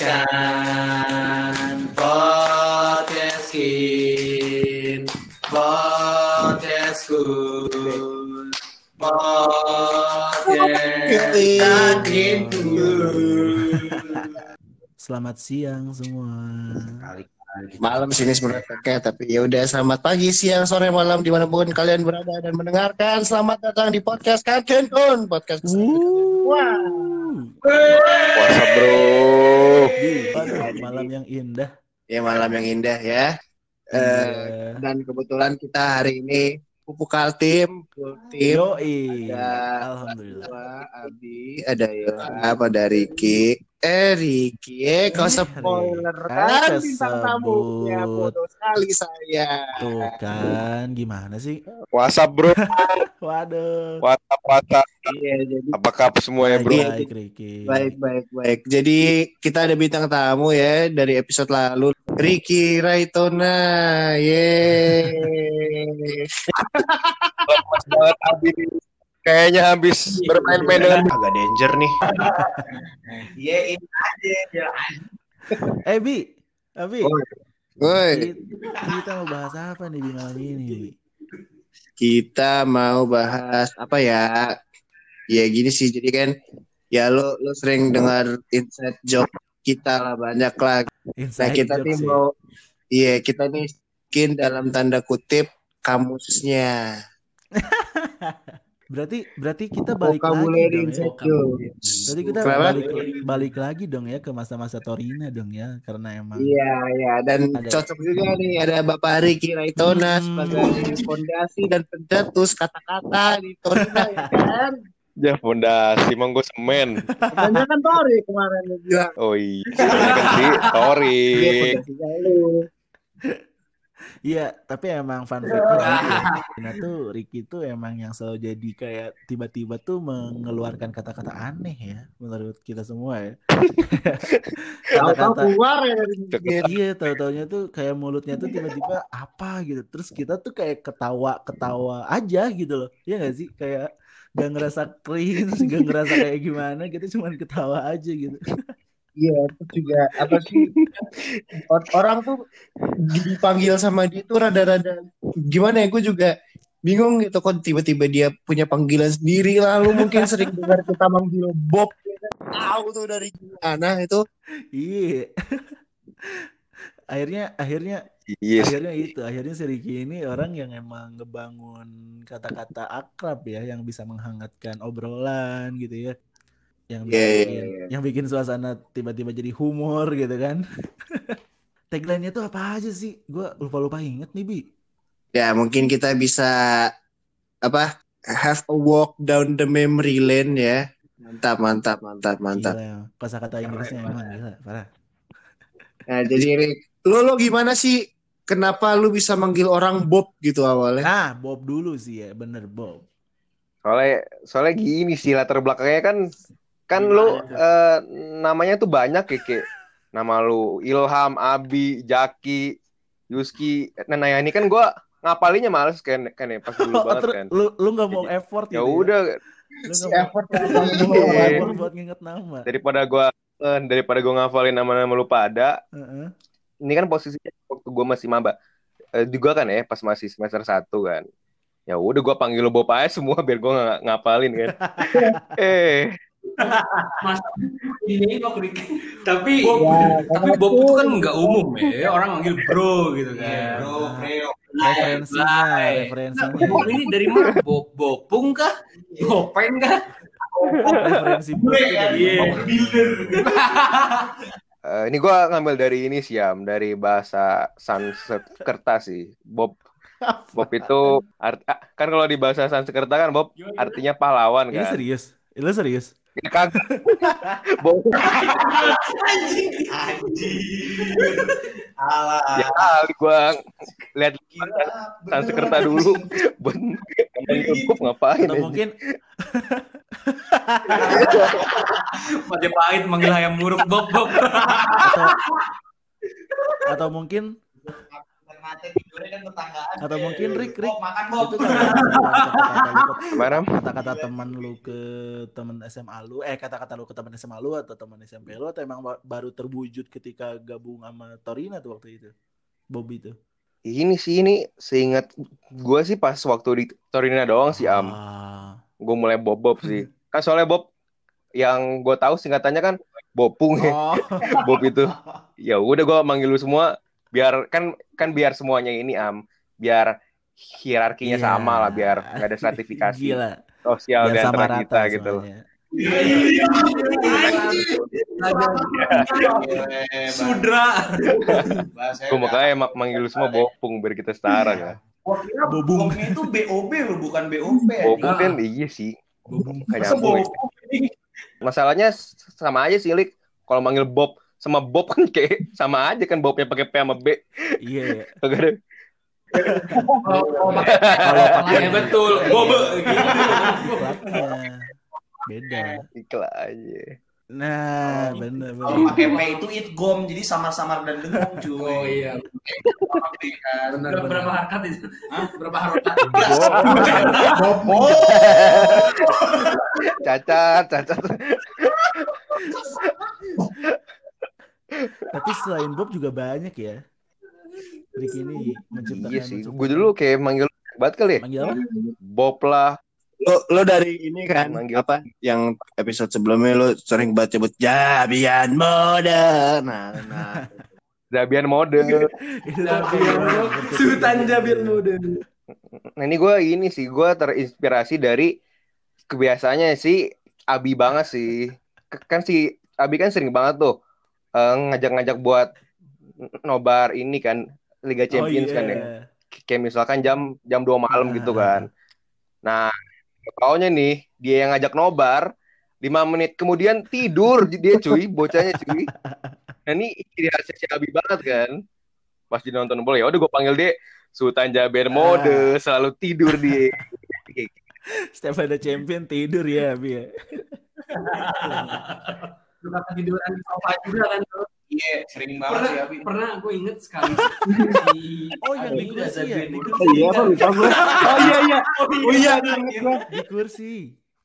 Podcastan, podcastin, podcastku, podcastin Selamat siang semua. Malam sini sebenarnya pakai tapi ya udah selamat pagi, siang, sore, malam di mana pun kalian berada dan mendengarkan. Selamat datang di podcast Kaken On podcast. Wah, Puasa bro. Malam yang indah. ya malam yang indah ya. Eh, Iya. dan kebetulan kita hari ini pupukal tim, full tim. Yoi. Ada Alhamdulillah. Gua, Abi, ada Yoham, ada Ricky. Eh, Ricky, eh, kau Eh, spoiler Ricky. kan bintang tamunya, bodoh sekali saya. Tuh kan, gimana sih? Puasa bro. Waduh. Puasa puasa. Iya, jadi Apa kabar semuanya bro? Iya. Baik. Baik, baik, baik. Jadi kita ada bintang tamu ya dari episode lalu. Ricky Raitona. Lemes banget Abi. Kayaknya habis bermain-main dengan Agak danger nih. Ya ini aja ya. Eh, Bi. Abi. Woi, Kita, kita mau bahas apa nih di malam ini, Bi? kita mau bahas apa ya? Ya gini sih, jadi kan ya lo lo sering dengar inside joke kita lah banyak lah. Nah, Inside kita jokes nih mau iya, kita nih bikin dalam tanda kutip kamusnya. Berarti berarti kita balik lagi dong ya. Berarti kita Kenapa? balik balik lagi dong ya ke masa-masa Torina dong ya, karena emang Iya, iya, dan Ada. cocok juga nih ada Bapak Riki Raitona Hmm. sebagai fondasi dan pencetus kata-kata di Torino ya kan. Ya fondasi emang gue semen. Banyak kan Tori kemarin lu bilang. Oh iya. Kan sih sorry. Iya. Iya, tapi emang fun fact-nya gitu ya. Nah tuh Ricky tuh emang yang selalu jadi kayak tiba-tiba tuh mengeluarkan kata-kata aneh ya menurut kita semua ya. Tahu-tahu Kata-kata keluar ya dari iya tahu-taunya tuh kayak mulutnya tuh tiba-tiba apa gitu. Terus kita tuh kayak ketawa-ketawa aja gitu loh. Iya gak sih? Kayak gak ngerasa cringe, gak ngerasa kayak gimana, kita cuman ketawa aja gitu. Iya, itu juga apa sih? or- Orang tuh dipanggil sama dia tuh rada-rada gimana ya? Gue juga bingung gitu kok tiba-tiba dia punya panggilan sendiri lalu mungkin sering dengar kita manggil Bob ya kan? tahu tuh dari gimana itu Iya. Akhirnya akhirnya Yes. akhirnya itu akhirnya si Ricky ini orang yang emang ngebangun kata-kata akrab ya yang bisa menghangatkan obrolan gitu ya yang Iya, bikin, iya. yang bikin suasana tiba-tiba jadi humor gitu kan tagline-nya tuh apa aja sih gue lupa-lupa inget nih bi Ya, mungkin kita bisa apa? Have a walk down the memory lane ya. Mantap, mantap, mantap, mantap. gila kata Inggrisnya emang parah Nah, jadi Rick, lu lo gimana sih? Kenapa lu bisa manggil orang Bob gitu awalnya? ah Bob dulu sih ya bener Bob Soalnya soalnya gini sih latar belakangnya kan kan lu eh, namanya tuh banyak ya kayak nama lu Ilham, Abi, Jaki, Yuski. Nah, nah ini kan gua ngapalinnya males kan kan ya pas dulu Oh, banget kan. lu lu nggak mau effort Ya gitu udah lu Si mau, effort buat nginget nama daripada gua eh, daripada gua ngafalin nama-nama lu pada Heeh. Ini kan posisinya waktu gue masih maba Eh, juga kan ya pas masih semester 1 kan ya udah gue panggil lo Bob aja semua biar gue nggak ngapalin kan eh Ini kok Rick. Tapi Ya, tapi Bob itu- kan nggak umum ya. Orang manggil bro gitu kan. Iya. Bro, bro. referensinya Bob ini dari mana? Bob Bopung kah? Bopen kah? referensi Bob tuh eh, ini gue ngambil dari ini sih Yam dari bahasa Sanskerta sih. Bob Bob itu art- ah, kan kalau di bahasa Sanskerta kan Bob artinya pahlawan ini kan? serius? Lu serius Ya, kagak. Bob Anjing. Alah. ya kali gue lihat Gila. Sanskerta dulu buat Bob ngapain atau aja. mungkin Majapahit manggil ayam muruk Bob Bob. atau atau mungkin tidurnya kan tetanggaan. Atau mungkin Rick, Rick. Bob, makan Bob. Itu kata-kata lu teman lu ke teman SMA lu eh kata-kata lu ke teman SMA lu atau teman SMP lu atau emang ba- baru terwujud ketika gabung sama Torina tuh waktu itu Bobby itu Ini sih ini seingat gue sih pas waktu di Torina doang sih am. Ah. Gue mulai bob bob sih. Kan soalnya bob yang gue tahu singkatannya kan bopung ya. oh Bob itu. Ya udah gue manggil lu semua biar kan kan biar semuanya ini am biar hierarkinya Iya. sama lah biar nggak ada stratifikasi gila sosial biar di sama antara rata kita gitu loh. semuanya. Sudra. Gue makanya ma- manggil lu semua bopung biar kita setara ya. Gua kira Bobung. Itu BOB lo bukan BOP. Bopung kan iya sih. Ya. Bobong? Masalahnya sama aja sih Lik. Kalau manggil Bob sama Bob kan kayak sama aja kan Bobnya pakai P sama B. iya ya. Oh, oh, pakai Kalau pakai- Ya, betul. Bobe gitu. Iklannya beda Iklan aja. nah Oh, bener Kalau pakai P itu itgom jadi samar-samar dan dengung cuy. Oh iya. Benar Berapa, berapa harkat itu? Hah? Berapa harokat? Cacat, cacat. Tapi selain Bob juga banyak ya Rick ini menciptakan Iya sih. Gue dulu kayak manggil banget kali ya. manggil apa Bob lah. Lo lo dari ini kan Manggil. apa yang episode sebelumnya lo sering baca nyebut Jabian mode. Nah, nah. Zabian mode. Sultan Jabir Muda. Nah ini gue ini sih. Gue terinspirasi dari kebiasaannya si Abi banget sih. Kan si Abi kan sering banget tuh eh, ngajak-ngajak buat nobar ini kan Liga Champions oh, kan iya. ya. kayak misalkan jam jam 2 malam Ah. gitu kan. Nah, taunya nih dia yang ngajak nobar 5 menit kemudian tidur dia cuy, bocahnya cuy. Nah, ini ciri khasnya si Abi banget kan. Pas di nonton bola ya udah gue panggil dia Sultan Jaber mode, selalu tidur dia. Setiap ada champion tidur ya, Bi ya. Suka ketiduran di sofa juga kan. Iya, sering banget Pernah, sih Abi. pernah gue inget sekali si Oh, yang ada di kursi ya, di kursi. Oh iya, apa lupa gue. Oh iya iya. Oh iya, ingat gue. Di kursi.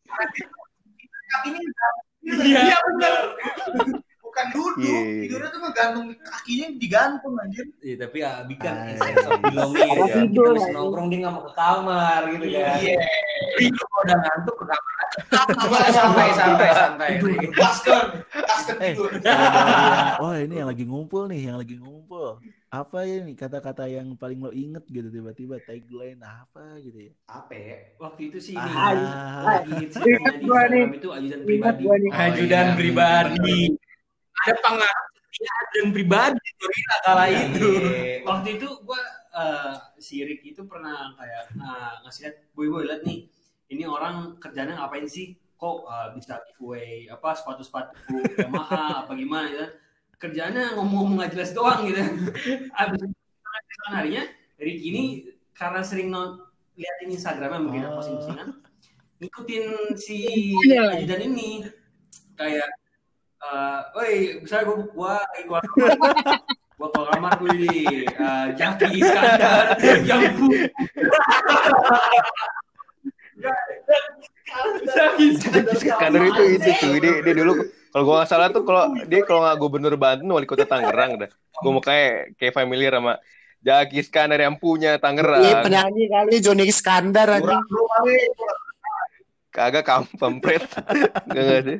Kakinya Iya. benar. Bukan duduk, Iya. tidurnya tuh ngegantung kakinya digantung anjir. Iya, tapi Abi kan Ah, Apa ya. tidur, Kita masih anjing. nongkrong dia nggak mau ke kamar gitu kan. Iya. Kalau udah ngantuk ke kamar santai santai santai. Masker, masker Eh, tidur. yang, oh ini yang lagi ngumpul nih, yang lagi ngumpul. Apa ya nih kata-kata yang paling lo inget gitu tiba-tiba tagline apa gitu ya? Apa ya? Waktu itu sih ini. Ah, Lagi hits. Instagram itu ajudan Ingat pribadi. gue nih. Ajudan pribadi. Ada pengaruh ajudan pribadi di Torina kala itu. Iya. Waktu itu gua eh, si Rick itu pernah kayak eh, ngasih lihat boy boy lihat nih ini orang kerjanya ngapain sih kok eh, bisa giveaway apa sepatu-sepatu Yamaha apa gimana gitu kerjanya ngomong-ngomong nggak jelas doang gitu abis harinya Rick ini karena sering non liatin Instagramnya mungkin Oh. posting-postingan ngikutin si Iya. ajudan ini kayak eh woi misalnya gua gua lagi keluar gua keluar kamar gue di eh, Jaki Iskandar yang bu Jaki Iskandar Iskandar itu itu cuy dia, dia dulu kalau gua nggak salah tuh kalau dia kalau nggak gubernur Banten wali kota Tangerang dah. Gua mau kayak kayak familiar sama Jaki Iskandar yang punya Iya Tangerang. penyanyi kali Johnny Iskandar aja. Kagak kampret. Enggak enggak sih.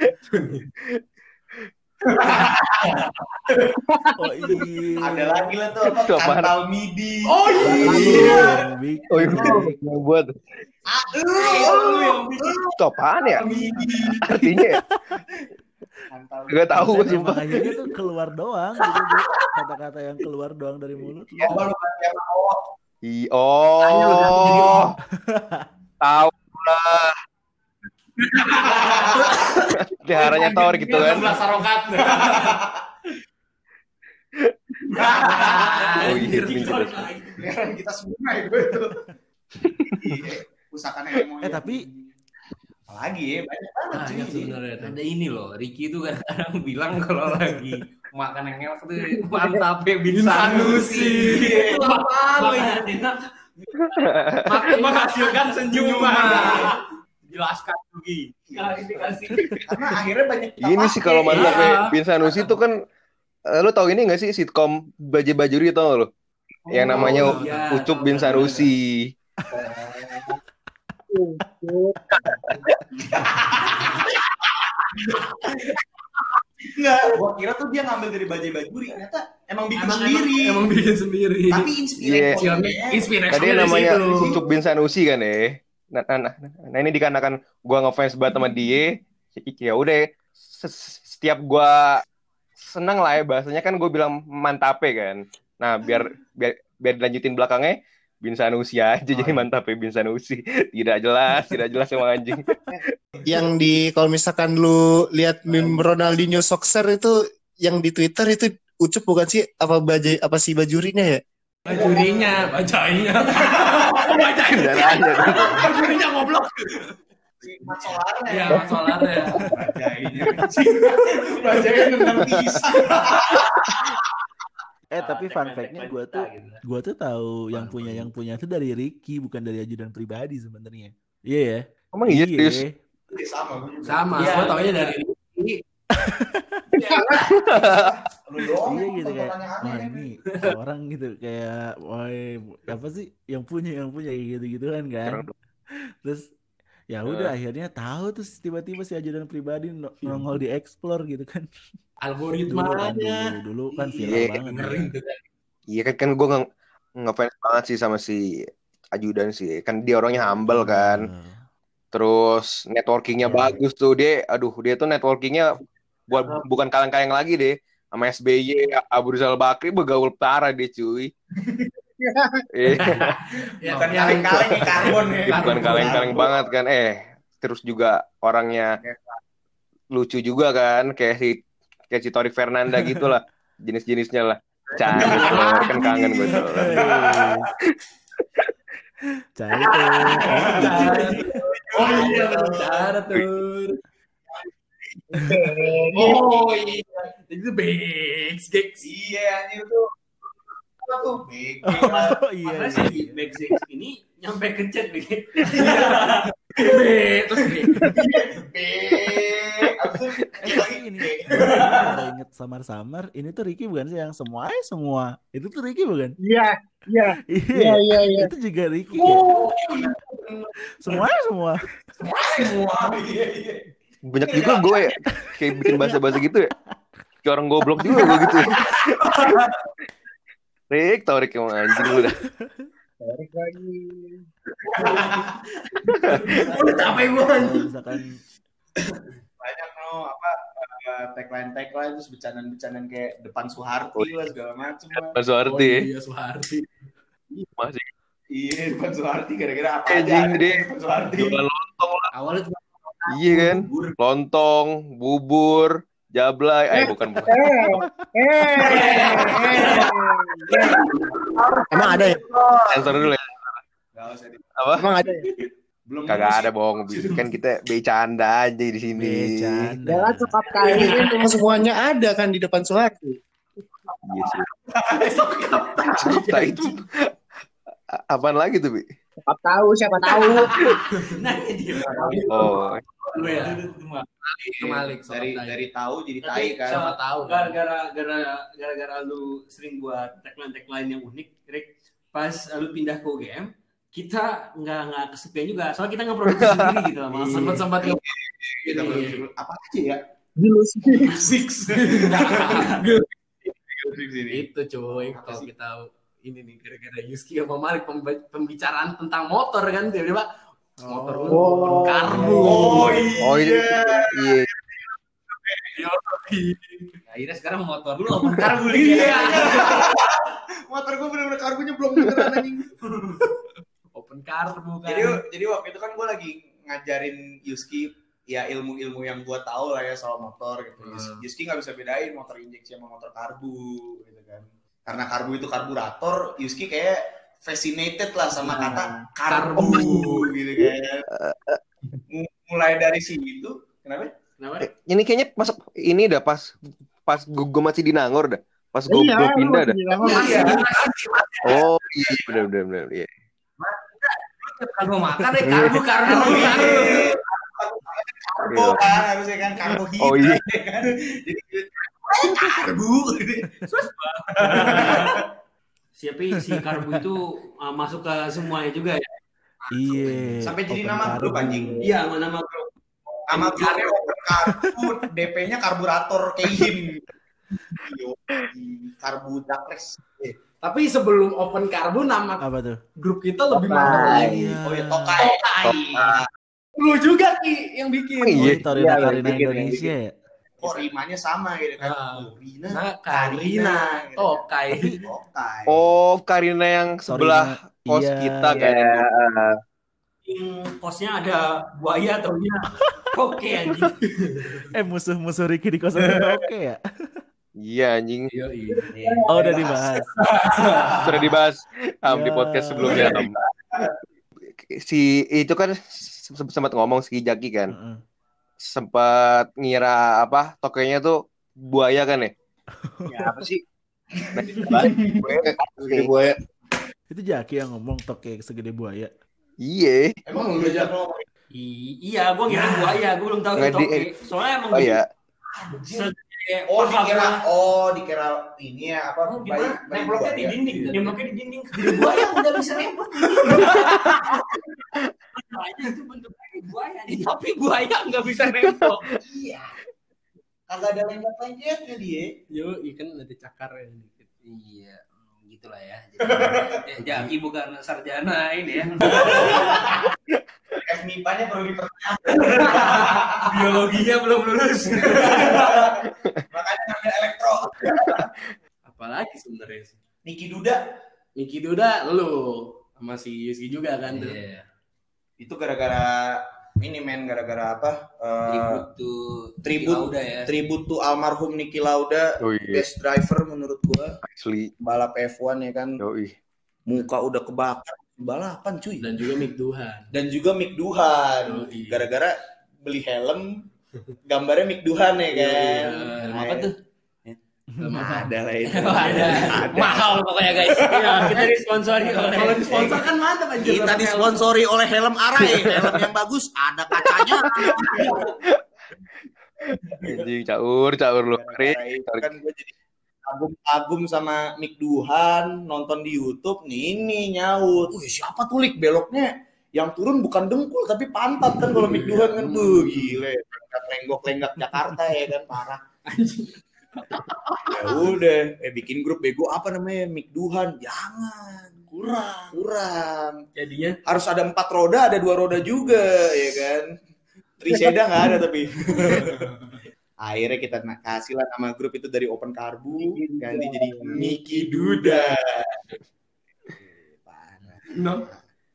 oh iya. Ada lagi lah tuh apa kantal midi. Oh iya. Iya, Big- Oh iya, yang buat itu apaan ya? Artinya ya? Gak tahu gue sumpah. akhirnya tuh keluar doang gitu, kata-kata yang keluar doang dari mulut lu. Coba lu ganti sama Allah. I- Oh. Tahu lah. Peliharanya Thor gitu kan. 16 harokat. Oh iya, pinter. Beneran kita semua itu itu. Iya, Pusakanya kayak mau Eh tapi apalagi ya banyak banget cuy. Banyak sebenarnya. Ada ini loh, Ricky itu kadang-kadang bilang kalau lagi makan yang enak tuh mantap ya bin Sanusi itu apa makin menghasilkan senyuman jelaskan lagi klarifikasi Karena akhirnya banyak kita Ini sih kalau Iya. ya. Bin Sanusi tuh kan eh, lu tau ini gak sih sitkom Baje Bajuri tau gak lu? Yang namanya Oh, iya. Ucup Bin Sanusi. Enggak, gua kira tuh dia ngambil dari Bajai Bajuri. Ternyata emang bikin emang sendiri. emang, emang bikin sendiri Tapi inspirasi. inspirasi Tadi namanya Ucup Bin Sanusi kan ya. Nah, nah, nah, nah ini dikarenakan gua ngefans banget sama dia. Ya udah se- setiap gua seneng lah ya bahasanya kan gue bilang mantape kan. Nah biar biar biar dilanjutin belakangnya Bin Sanusi aja jadi mantape Bin Sanusi. Tidak jelas, tidak jelas emang anjing. yang di kalau misalkan lu lihat meme Ronaldinho Sokser itu yang di Twitter itu ucup bukan sih apa bajai apa si bajurinya ya? bajurinya bajainya Kendaraannya tuh. bajurinya goblok Mat Solarnya. ya Bajainya. Bajainya nendang pisang. Eh tapi fun fact-nya gue tuh gitu. gue tuh tahu yang punya yang punya tuh dari Ricky bukan dari ajudan pribadi sebenarnya. Iya ya. Emang iya? Iya, sama. juga. sama Iya. gua taunya dari Ricky. Lu doang. Iya gitu kayak wah ini orang gitu kayak wah apa sih yang punya yang punya gitu gituan kan. Terus ya udah akhirnya tahu terus tiba-tiba si ajudan pribadi no- nongol di explore gitu kan. Dulu kan algoritmanya dulu, dulu kan viral Iya, banget. ngeri ya. tuh kan Iya kan kan gue nge ngefans banget sih sama si ajudan sih. Kan dia orangnya humble kan. Nah, Terus networkingnya Ya. bagus tuh dia. Aduh dia tuh networkingnya buat bukan kaleng-kaleng lagi deh. Sama SBY, Abu Rizal Bakri begaul parah dia cuy. Eh, ya yang kaleng-kaleng karbon ya. bukan kaleng-kaleng banget kan. Eh terus juga orangnya lucu juga kan. Kayak si kayak si Tori Fernanda gitu lah. Jenis-jenisnya lah. Loh, kan kangen gue tuh. Cari tuh. oh iya benar tuh oh iya itu Bex Gex Iya, anjir tuh. Apa tuh? Big. Oh iya. Karena iya. si Six ini nyampe ke chat bikin. Be terus. Abis itu Eh ini inget samar-samar ini tuh Ricky bukan sih yang semua eh, semua itu tuh Ricky bukan Iya, iya, iya iya, iya, iya. itu juga Ricky ya? semua eh, semua semua. Iya, iya. Banyak juga gue ya, kayak bikin bahasa-bahasa gitu ya. Kayak orang goblok juga gue gitu. Rik, tau Rik emang anjing lu dah. Tarik lagi. udah capek gua kalau misalkan Banyak no apa eh, tagline tagline terus bercandaan-bercandaan kayak depan Soeharti lah segala macem lah. Mas oh Suharti ya. iya Suharti Masih Iya depan Soeharti gara-gara apa Anjing, aja ada dia. depan Soeharti. jualan lontong lah. Awalnya cuma Iya kan? bubur. Lontong, bubur, jablay. Eh, bukan, bukan. Eh, eh, eh. Emang ada ya? Sensor dulu ya. Gak usah di- Apa? Emang ada ya? belum Kagak ada bohong. Kan kita bercanda aja di sini. bercanda Jangan cokap kain kan semuanya ada kan di depan Soeharto. Iya sih. Itu apaan lagi tuh, Bi? Cokap tahu siapa tahu. Nah, dia. Oh, lu ya itu Malik dari sobat dari tahu jadi tai kan. siapa tahu kan gara-gara gara gara-gara lu sering buat tagline tagline yang unik, Rick, pas lu pindah ke UGM, kita nggak nggak kesepian juga, soalnya kita nggak produksi sendiri gitu lah, malah sempat sempat Kita baru- apa aja ya? Gilus. Six. itu cuy kalau kita ini nih gara-gara Yuski sama Malik pembicaraan tentang motor kan tiba-tiba motor lu Oh. karbu Oh iya. oh iya. Iya. Nah, akhirnya sekarang motor lu open car bully Iya. ya. Motor gue bener-bener karbunya belum beneran anjing. open karbu kan Jadi jadi waktu itu kan gue lagi ngajarin Yuski ya ilmu-ilmu yang gue tahu lah ya soal motor gitu. Hmm. Yuski nggak bisa bedain motor injeksi sama motor karbu gitu kan. Karena karbu itu karburator, Yuski kayak fascinated lah sama Hmm. kata karbu gitu kan. M- Mulai dari situ, kenapa? Kenapa? Eh, Ini kayaknya masuk ini udah pas pas gue, masih di Nangor dah. Pas gue Iya, gue pindah dah. Iya. Oh iya benar benar benar. Iya. Karbo makan deh, karbo, karbo, karbo. Karbo kan harusnya kan karbohidrat Oh, iya. ya kan. Jadi "Eh, karbu. Siapa si karbo itu uh, masuk ke semuanya juga ya? Iya. Sampai jadi nama karbu. grup, anjing. Iya, nama grup. Sama grupnya open karbu, DP-nya karburator Keihin. Yo, karbu dakres. Tapi sebelum open karbu nama Apa tuh? grup kita lebih Tokai. mantap lagi. Iya. Oh ya Tokai. Tokai. Lu juga Ki yang bikin. Oh, iya. Torina Iya, Karina yang bikin, yang Indonesia ya? Kok rimanya sama gitu kan? Ah. Nah, Karina, gitu. Tokai. Tokai. Oh Karina yang sebelah Torina, kos iya. kita Iya, kan. Yang kosnya ada buaya atau dia. Oke anjing. Eh musuh-musuh Ricky di kosan kita oke ya? Iya anjing. Iya, iya. Iya, Oh udah dibahas. Sudah dibahas um, di Ya. podcast sebelumnya. Am. Si itu kan se- sempat ngomong si Jaki kan. Heeh. Sempat ngira apa tokenya tuh buaya kan ya? Ya, apa sih? Iya. Gue Itu Jaki yang ngomong toke segede buaya. Iya. Emang lu ngomong. I- iya, gua ngira buaya, gua belum tahu itu di- oke. Soalnya emang Oh iya. Oh paha dikira, oh dikira ini ya apa? Oh, bayi- gimana? bayi Nemploknya di dinding, Iya. nemploknya di dinding. Segede buaya udah bisa nemplok. Buaya itu bentuknya buaya, nih, tapi buaya nggak bisa nemplok. Iya. Kagak ada lengket-lengketnya dia. Yo, ikan ada cakarnya dikit. Iya, gitulah ya. Jadi, Jaki bukan sarjana ini ya. F MIPA-nya perlu dipertanyakan. Biologinya belum lulus. Makanya ngambil elektro. Apalagi sebenarnya sih. Niki Duda Miki Duda lu sama si Yuski juga kan tuh. Iya. itu gara-gara ini men gara-gara apa? Eh, Tribut tuh tribut. Lauda ya. tribut to almarhum Niki Lauda, Oh iya. best driver menurut gua, Asli. balap F1 ya kan. Yoi. Muka udah kebakar balapan cuy. Dan juga Mik Duhan. Dan juga Mick Duhan. Oh, iya. Gara-gara beli helm gambarnya Mick Duhan ya kan. Iya. Apa tuh? Apa? Ada lah itu. ada. Mahal pokoknya guys. Iya, kita disponsori oleh Kalau disponsor kan mantap anjir. Kita disponsori oleh helm Arai, helm yang bagus, ada kacanya. Anjing caur, caur lu. Kan gue jadi kagum-kagum sama Mick Duhan, nonton di YouTube, nih ini nyaut. Wih, siapa tuh Lik beloknya? Yang turun bukan dengkul tapi pantat kan kalau Mick Duhan kan. Buh, gile. Lenggok-lenggok Jakarta ya kan, parah. Ya udah, eh bikin grup bego apa namanya Mick Duhan? Jangan, kurang, kurang. Jadinya Harus ada empat roda, ada dua roda juga, ya kan? Triseda nggak ada tapi. Akhirnya kita kasih lah nama grup itu dari Open Karbu, ganti jadi Niki Duda. No.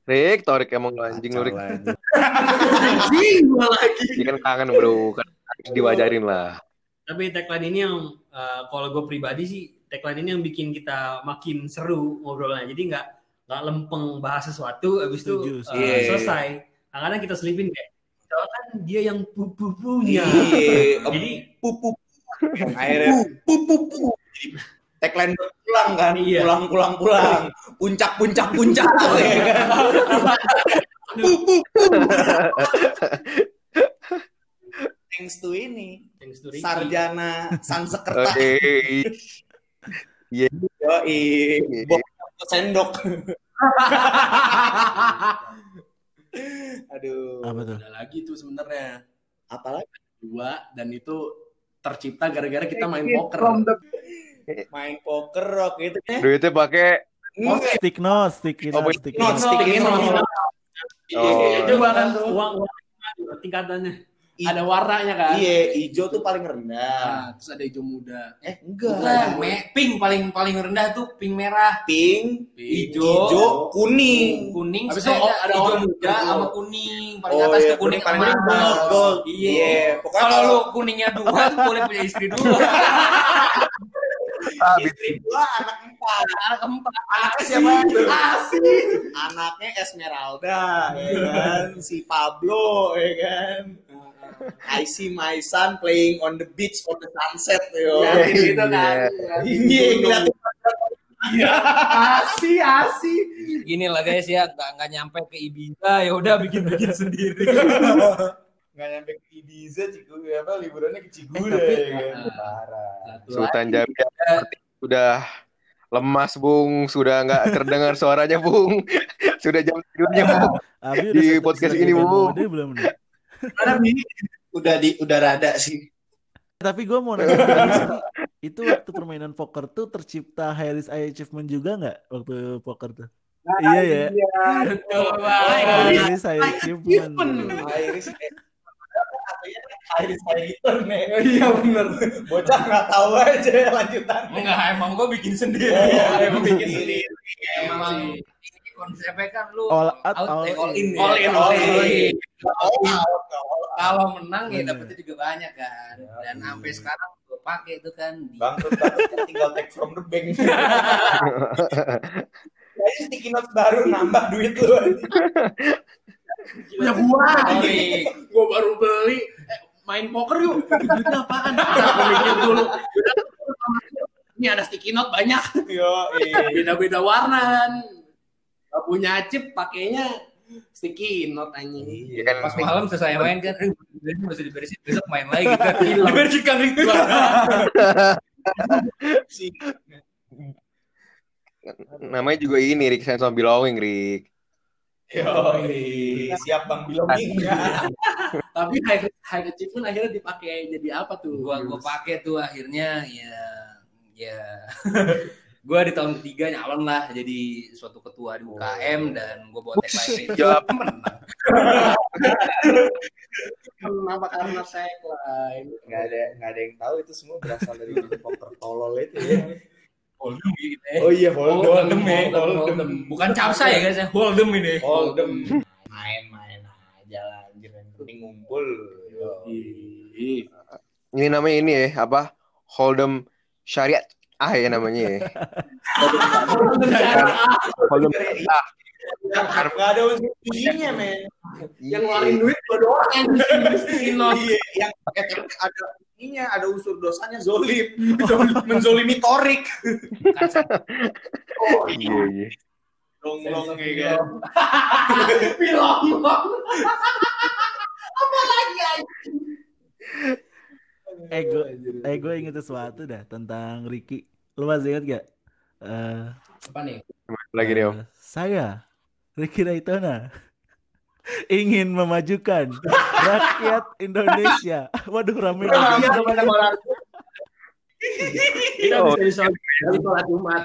Rik, Torik emang lu anjing lu Rik. Anjing gua lagi. Dia kan kangen bro. Kan harus diwajarin lah. Tapi tagline ini yang eh, kalau gue pribadi sih tagline ini yang bikin kita makin seru ngobrolnya. Jadi nggak nggak lempeng bahas sesuatu, habis itu Setuju, eh. Iya. selesai. Kadang-kadang kita selipin kayak, misalkan dia yang pupu-punya. Iya, Jadi pupu. Akhirnya pupu. Tagline pulang kan, Iya. pulang pulang pulang, puncak puncak puncak. ya kan? Pupu. Thanks to ini, thanks to Ricky. sarjana Sansekerta. Oke. Yoi, bok sendok. Aduh, Apa tuh? Ada lagi tuh sebenarnya apalagi dua dan itu tercipta gara-gara kita main poker. main poker rock gitu ya. Duitnya pakai Enggak, Stick no, stick in, Oh, stick no, stick in. Oh. Coba kan tuh. uang uang tingkatannya. Ada warnanya kan? Iya, hijau tuh paling rendah. Nah, terus ada hijau muda. Eh, enggak. Bukan, me- pink paling paling rendah tuh pink merah, Pink, Pink. hijau, hijau, kuning. kuning, Habis itu ada hijau orang muda hijau. sama kuning. Paling Oh, atas iya, tuh kuning, paling paling atas. gold. Gold. Iya. Iya, pokoknya Kalau lu kuningnya dua tuh boleh punya istri dua. istri gua anak empat. Anak keempat. Anaknya siapa? Asik. Anaknya Esmeralda, ya kan? Si Pablo, ya kan? I see my son playing on the beach on the sunset yo. Ya, gitu kan. Ini ngeliatin Asi, asi. Gini lah guys ya, nggak nggak nyampe ke Ibiza ya udah bikin bikin sendiri. nggak nyampe ke Ibiza Ciku apa liburannya ke Cigude Eh, tapi- ya kan. parah Satu Sultan. Jambi sudah lemas bung sudah nggak terdengar suaranya bung sudah jam tidurnya bung Abi Di podcast ini, band Bu. mode belum nih? Udah di udah rada sih. Tapi gue mau nanya itu waktu permainan poker tuh tercipta Harris Eye Achievement juga nggak waktu poker tuh? iya ya. Betul banget. Harris Eye Achievement. Iris Haiton nih Iya bener. bocah nggak tahu aja lanjutan Enggak, emang gue bikin sendiri. Oh, emang bikin sendiri. sendiri. Emang ini konsepnya kan lu All out, out, all eh, all in, in. all in, all in. Oh, Kalau menang ya dapetnya juga banyak kan. Dan sampai sekarang gue pakai itu kan di bangkrut bangkrut kan tinggal take from the bank Kayaknya sticky notes baru nambah duit lu Punya gua. Gua baru beli. Eh, main poker yuk. Duitnya apaan? Aku mikir dulu. Ini ada sticky note banyak. yo eh. Beda-beda warna kan. Gak punya chip pakainya sticky note anjing. Iya kan Pas malam selesai main kan, ini masih diberesin besok main lagi kan. Dibersihkan itu. namanya juga ini Rick sense of belonging Rick yo siap bang bilonging ya Tapi high, high achievement akhirnya dipakai jadi apa tuh? gua gua pakai tuh akhirnya ya ya gua di tahun ketiga nyalon lah jadi suatu ketua di UKM dan gua bawa tagline itu. Jawab. menang. Kenapa karena tagline? nggak ada nggak ada yang tahu itu semua berasal dari poker tolol itu ya. Hold'em gitu ya. oh iya Hold'em, Hold'em ya, Hold'em Hold'em. Bukan capsa ya guys ya, Hold'em ini. Hold'em main-main aja lah anjir yang penting ngumpul ini namanya ini ya apa? Hold'em syariat ah ya namanya ya. Hold'em ah nggak ada unsur gizinya men. Yang ngeluarin duit dua doang. Note. iya yang ada ininya ada unsur dosanya zolim. Menzolimi torik. Satu. iya iya. Dong kayak kan? Bilang Eh gue, eh gue inget sesuatu dah tentang Ricky. Lu masih inget gak? Eh, Apa nih? lagi om eh, saya Ricky Raitona ingin memajukan rakyat Indonesia. Waduh rame banget. Kita Oh, bisa bisa di sholat Jumat.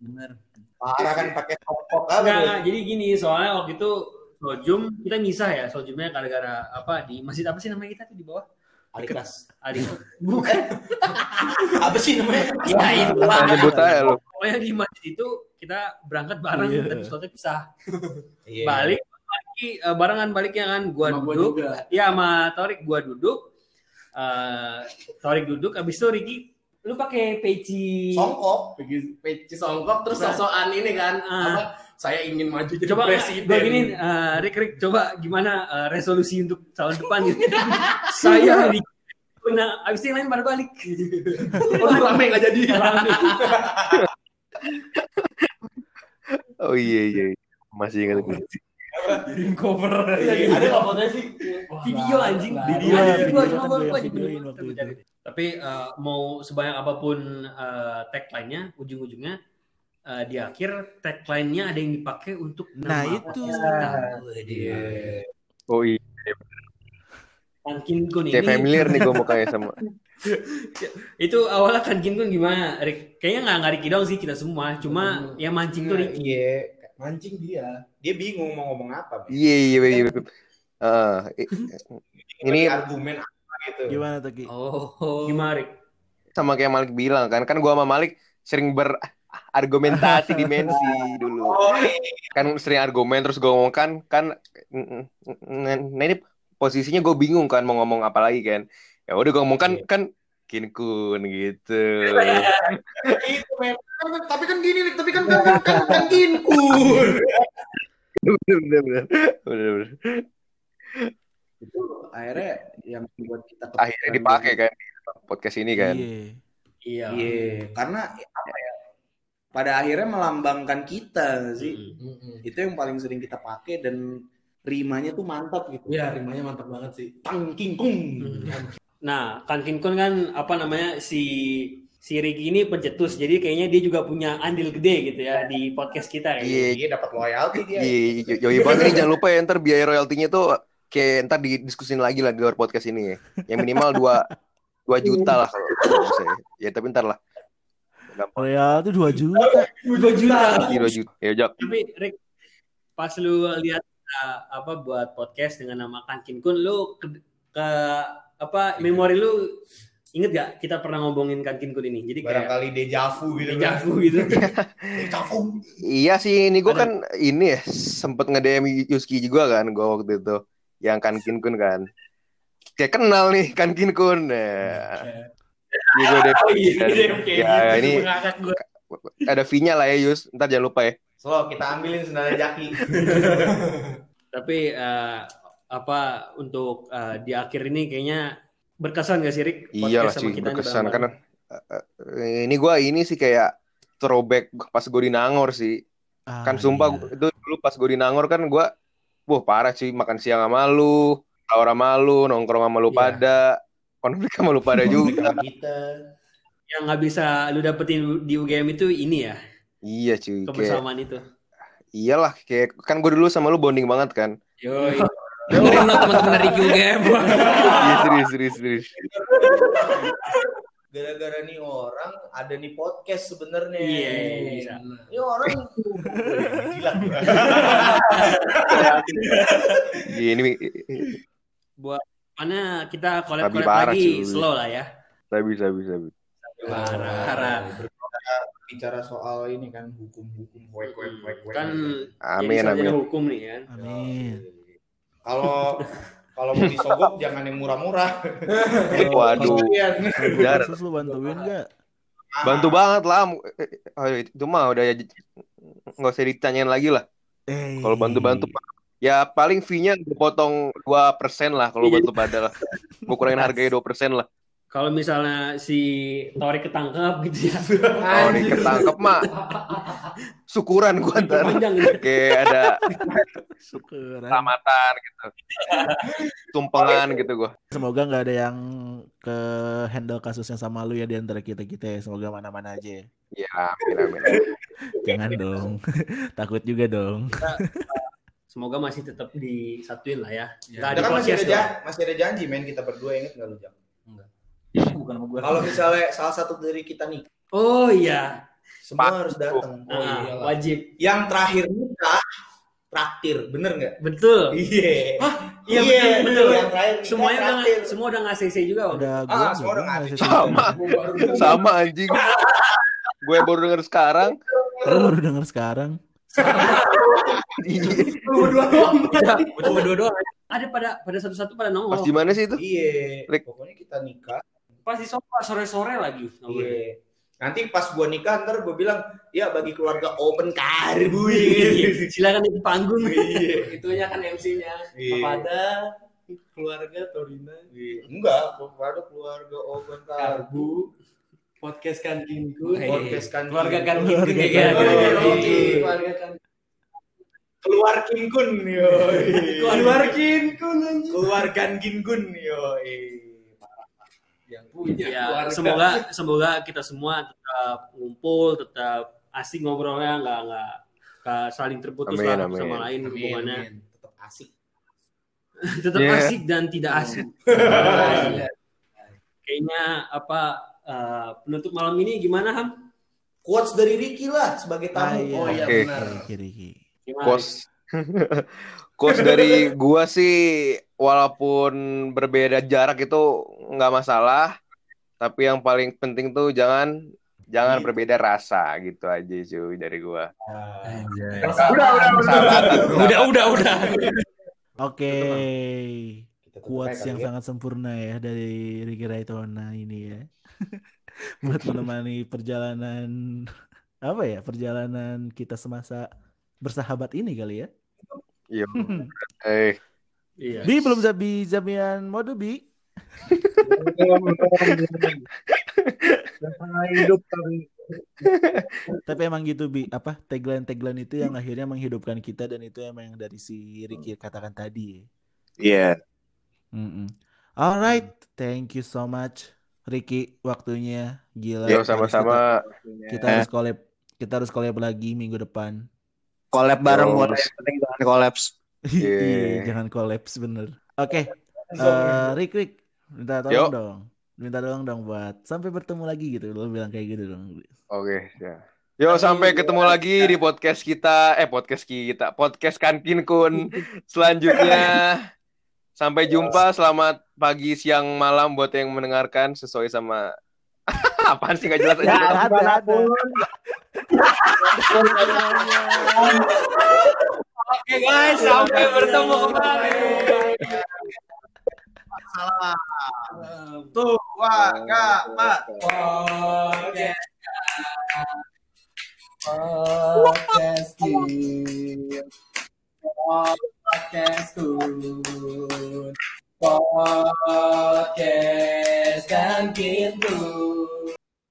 Bener. parah kan pakai topok apa. Jadi gini, soalnya waktu itu Sojum kita misah ya, Sojumnya gara-gara apa di masjid apa sih namanya kita tuh di bawah? Alikas Adi. Bukan. apa sih namanya Ya itu lah. sebut aja lu Pokoknya di masjid itu kita berangkat bareng Iya. tapi sholatnya pisah. Iya. Balik lagi eh, barengan baliknya kan gua Sama gua duduk. juga. Iya sama Torik gua duduk. Eh Torik duduk habis itu Ricky lu pakai peci. Songkok Peci peci songkok terus Nah. sosokan ini kan. Ah. apa saya ingin maju jadi coba presiden. gue gini eh, Rick Rick coba gimana eh, resolusi untuk tahun depan gitu. Saya di nah abis itu yang lain pada balik. Oh, rame nggak jadi. oh iya iya masih ingat gue Jadiin cover. ada nggak fotonya sih. Video anjing. Video, Ada, video gua kan cuma gue gua- yang itu. tapi eh, mau sebanyak apa pun eh, tagline-nya ujung-ujungnya eh, di akhir tagline-nya ada yang dipakai untuk Nah, nama itu. podcast kita. oh iya Kan Kin Kun kayak ini familiar nih gue mukanya sama itu awalnya kan Kin Kun gimana Rick? kayaknya nggak nggak Ricky doang sih kita semua cuma yang mancing tuh Ricky iya mancing dia dia bingung mau ngomong apa iya iya iya iya. Ini argumen apa gitu Gimana tuh Ki? Oh. gimana Rick? sama kayak Malik bilang kan kan gua sama Malik sering berargumentasi dimensi dulu oh iya. kan sering argumen terus gue ngomong kan kan nah ini posisinya gue bingung kan mau ngomong apa lagi kan ya udah gue ngomong kan kan kinkun gitu itu tapi kan gini tapi kan kan kan kan, kan kinkun bener bener bener bener bener itu akhirnya yang membuat kita Akhirnya dipakai kan podcast ini kan. Iya. Iya. Iya, karena apa ya? Pada akhirnya melambangkan kita sih. Mm-mm. Itu yang paling sering kita pakai dan rimanya tuh mantap gitu. Iya, rimanya mantap banget sih. Tang kung. Nah, kan Kin Kun kan apa namanya si si Ricky ini pencetus, jadi kayaknya dia juga punya andil gede gitu ya di podcast kita kayaknya. Iya, Iya dapat loyalty dia. Iya, nih jangan lupa ya ntar biaya royaltinya tuh kayak ntar didiskusin lagi lah di luar podcast ini ya. Yang minimal 2 2 juta lah kalau ya. Ya tapi ntar lah. Gampang. Royalty 2 juta. Dua juta. Iya, 2 juta. Ya, Jak. Tapi Rick, pas lu lihat uh, apa buat podcast dengan nama Kan Kin Kun, lu ke, ke apa memori lu inget gak kita pernah ngomongin Kan Kin Kun ini? Jadi kayak Barangkali dejavu gitu. kan. dejavu gitu. Dejavu. Iya sih, ini gue kan ini ya sempet nge-DM Yuski juga kan gue waktu itu. Yang Kan Kin Kun kan. Kayak kenal nih Kan Kin Kun. Nah. Iya, gue Oh iya, Dan- dia kayak ya, gitu. ini ada V-nya lah ya Yus. Ntar jangan lupa ya. Slow, kita ambilin sendalnya Jaki. Tapi eh, apa untuk eh, di akhir ini kayaknya berkesan gak sih Rick? Iya lah Podcast sama sih, berkesan kan. eh, ini gue ini sih kayak throwback pas gue di Nangor sih. Ah, Kan sumpah iya. itu dulu pas gue di Nangor kan gue, wah parah sih makan siang sama lu, tawar sama lu, nongkrong sama lu Iya. pada, konflik sama lu pada juga. kita. Yang nggak bisa lu dapetin di UGM itu ini ya, Iya cuy, kayak kebersamaan itu. iyalah kayak kan gue dulu sama lu bonding banget kan. Yoi. Dengerin lo teman-teman Ricky UGM. Iya serius serius serius. Gara-gara nih orang ada nih podcast sebenarnya. Iya, bisa. Ini orang gila. Iya ini Buat mana kita Tapi collab-collab parah, lagi cuy. slow lah ya. bisa bisa bisa. bisa. Parah. Bicara soal ini kan hukum-hukum wek wek wek wek. Kan Amin amin. hukum nih kan. Amin. Kalau kalau mau disogok jangan yang murah-murah. Waduh. Kasus lu bantuin gak? Bantu banget lah. Oh, itu mah udah nggak usah ditanyain lagi lah. Eh. Kalau bantu-bantu ya paling fee-nya gue potong 2% lah kalau bantu pada lah. Gue kurangin harganya 2% lah. Kalau misalnya si Tori ketangkep gitu ya. Nih ketangkep mah syukuran gue ntar. Panjang gitu. Kayak ada Syukuran. tamatan gitu. Tumpengan gitu gue. Semoga nggak ada yang ke handle kasusnya sama lu ya di antara kita kita ya. Semoga mana-mana aja. ya. Ya amin amin. Jangan dong. Takut juga dong. Semoga masih tetap disatuin lah ya. Ya. Kita di kan masih ada, lah. masih ada janji men kita berdua inget nggak lu Jam? Bukan sama gue. Kalau misalnya salah satu dari kita nih Oh iya. Semua Pak. harus datang. Oh, Ah, iyalah. wajib. Yang terakhir nikah traktir, bener nggak? Betul. Iya. Iya betul, betul. Yang terakhir Semuanya udah traktir. semua udah ngasih CC juga. Ada Ah, gua semua udah nggak ada. Sama. Sama anjing. Gue baru denger sekarang. Lu baru denger sekarang. Berdua doang. Udah berdua doang. Ada pada pada satu-satu pada Pas nongol. di mana sih itu? Iya. Pokoknya kita nikah. Pas di sofa sore-sore lagi. Iya. Nanti pas gua nikah ntar gua bilang, ya bagi keluarga open karbu. Iya. Silakan di panggung. Iya. Itunya kan MC-nya. Iya. Kepada keluarga Torina Iya. Enggak, kepada keluarga open karbu. Podcast kantin-ku. Hey. Podcast kan Keluarga kan Keluarga gitu kan. gitu. kan keluar kinkun yo. keluar kinkun anjing. keluargan kinkun yo. Punya Ya, keluarga. semoga semoga kita semua tetap ngumpul, tetap asik ngobrolnya, nggak nggak saling terputus Amin, lah amin. sama lain Amin, hubungannya. amin. Tetap asik. Tetap Yeah. asik dan tidak asik. Iya. Kayaknya apa eh, penutup malam ini gimana Ham? Quotes dari Ricky lah sebagai Ah, tamu. iya. Oh iya Oke. benar. Riki, Riki. Gimana? Kos Kos dari gua sih walaupun berbeda jarak itu nggak masalah, tapi yang paling penting tuh jangan jangan berbeda rasa gitu aja cuy dari gua. Udah, udah, Persahabatan. Udah udah udah. Oke. Quotes yang ya. sangat sempurna ya dari Ricky Raitona ini ya. Buat menemani perjalanan apa ya? Perjalanan kita semasa bersahabat ini kali ya. Iya. Eh, Iya. Bi belum Zabi Zabian mode Bi. Hidup tapi Tapi emang gitu Bi, apa tagline-tagline itu yang akhirnya menghidupkan kita dan itu emang yang dari si Ricky katakan tadi. Iya. Mm-mm. Alright, thank you so much Ricky waktunya gila. Yo sama-sama. Kita, kita harus collab, kita harus collab lagi minggu depan. Collab bareng boleh, penting jangan kolaps. Iya, Yeah. jangan collapse bener. Oke, eh, Rick Rick, minta tolong Yo. dong, minta tolong dong buat sampai bertemu lagi gitu. Lo bilang kayak gitu dong. Oke, ya. Yo sampai ketemu lagi di podcast kita, eh podcast kita, podcast Kankin Kun selanjutnya. Sampai jumpa, selamat pagi, siang, malam buat yang mendengarkan sesuai sama apaan sih nggak jelas aja. Ya, ada, ada. Oke guys, sampai bertemu kembali. Wah, kak, pak. Podcast. Podcast Kun. Podcast kan gitu.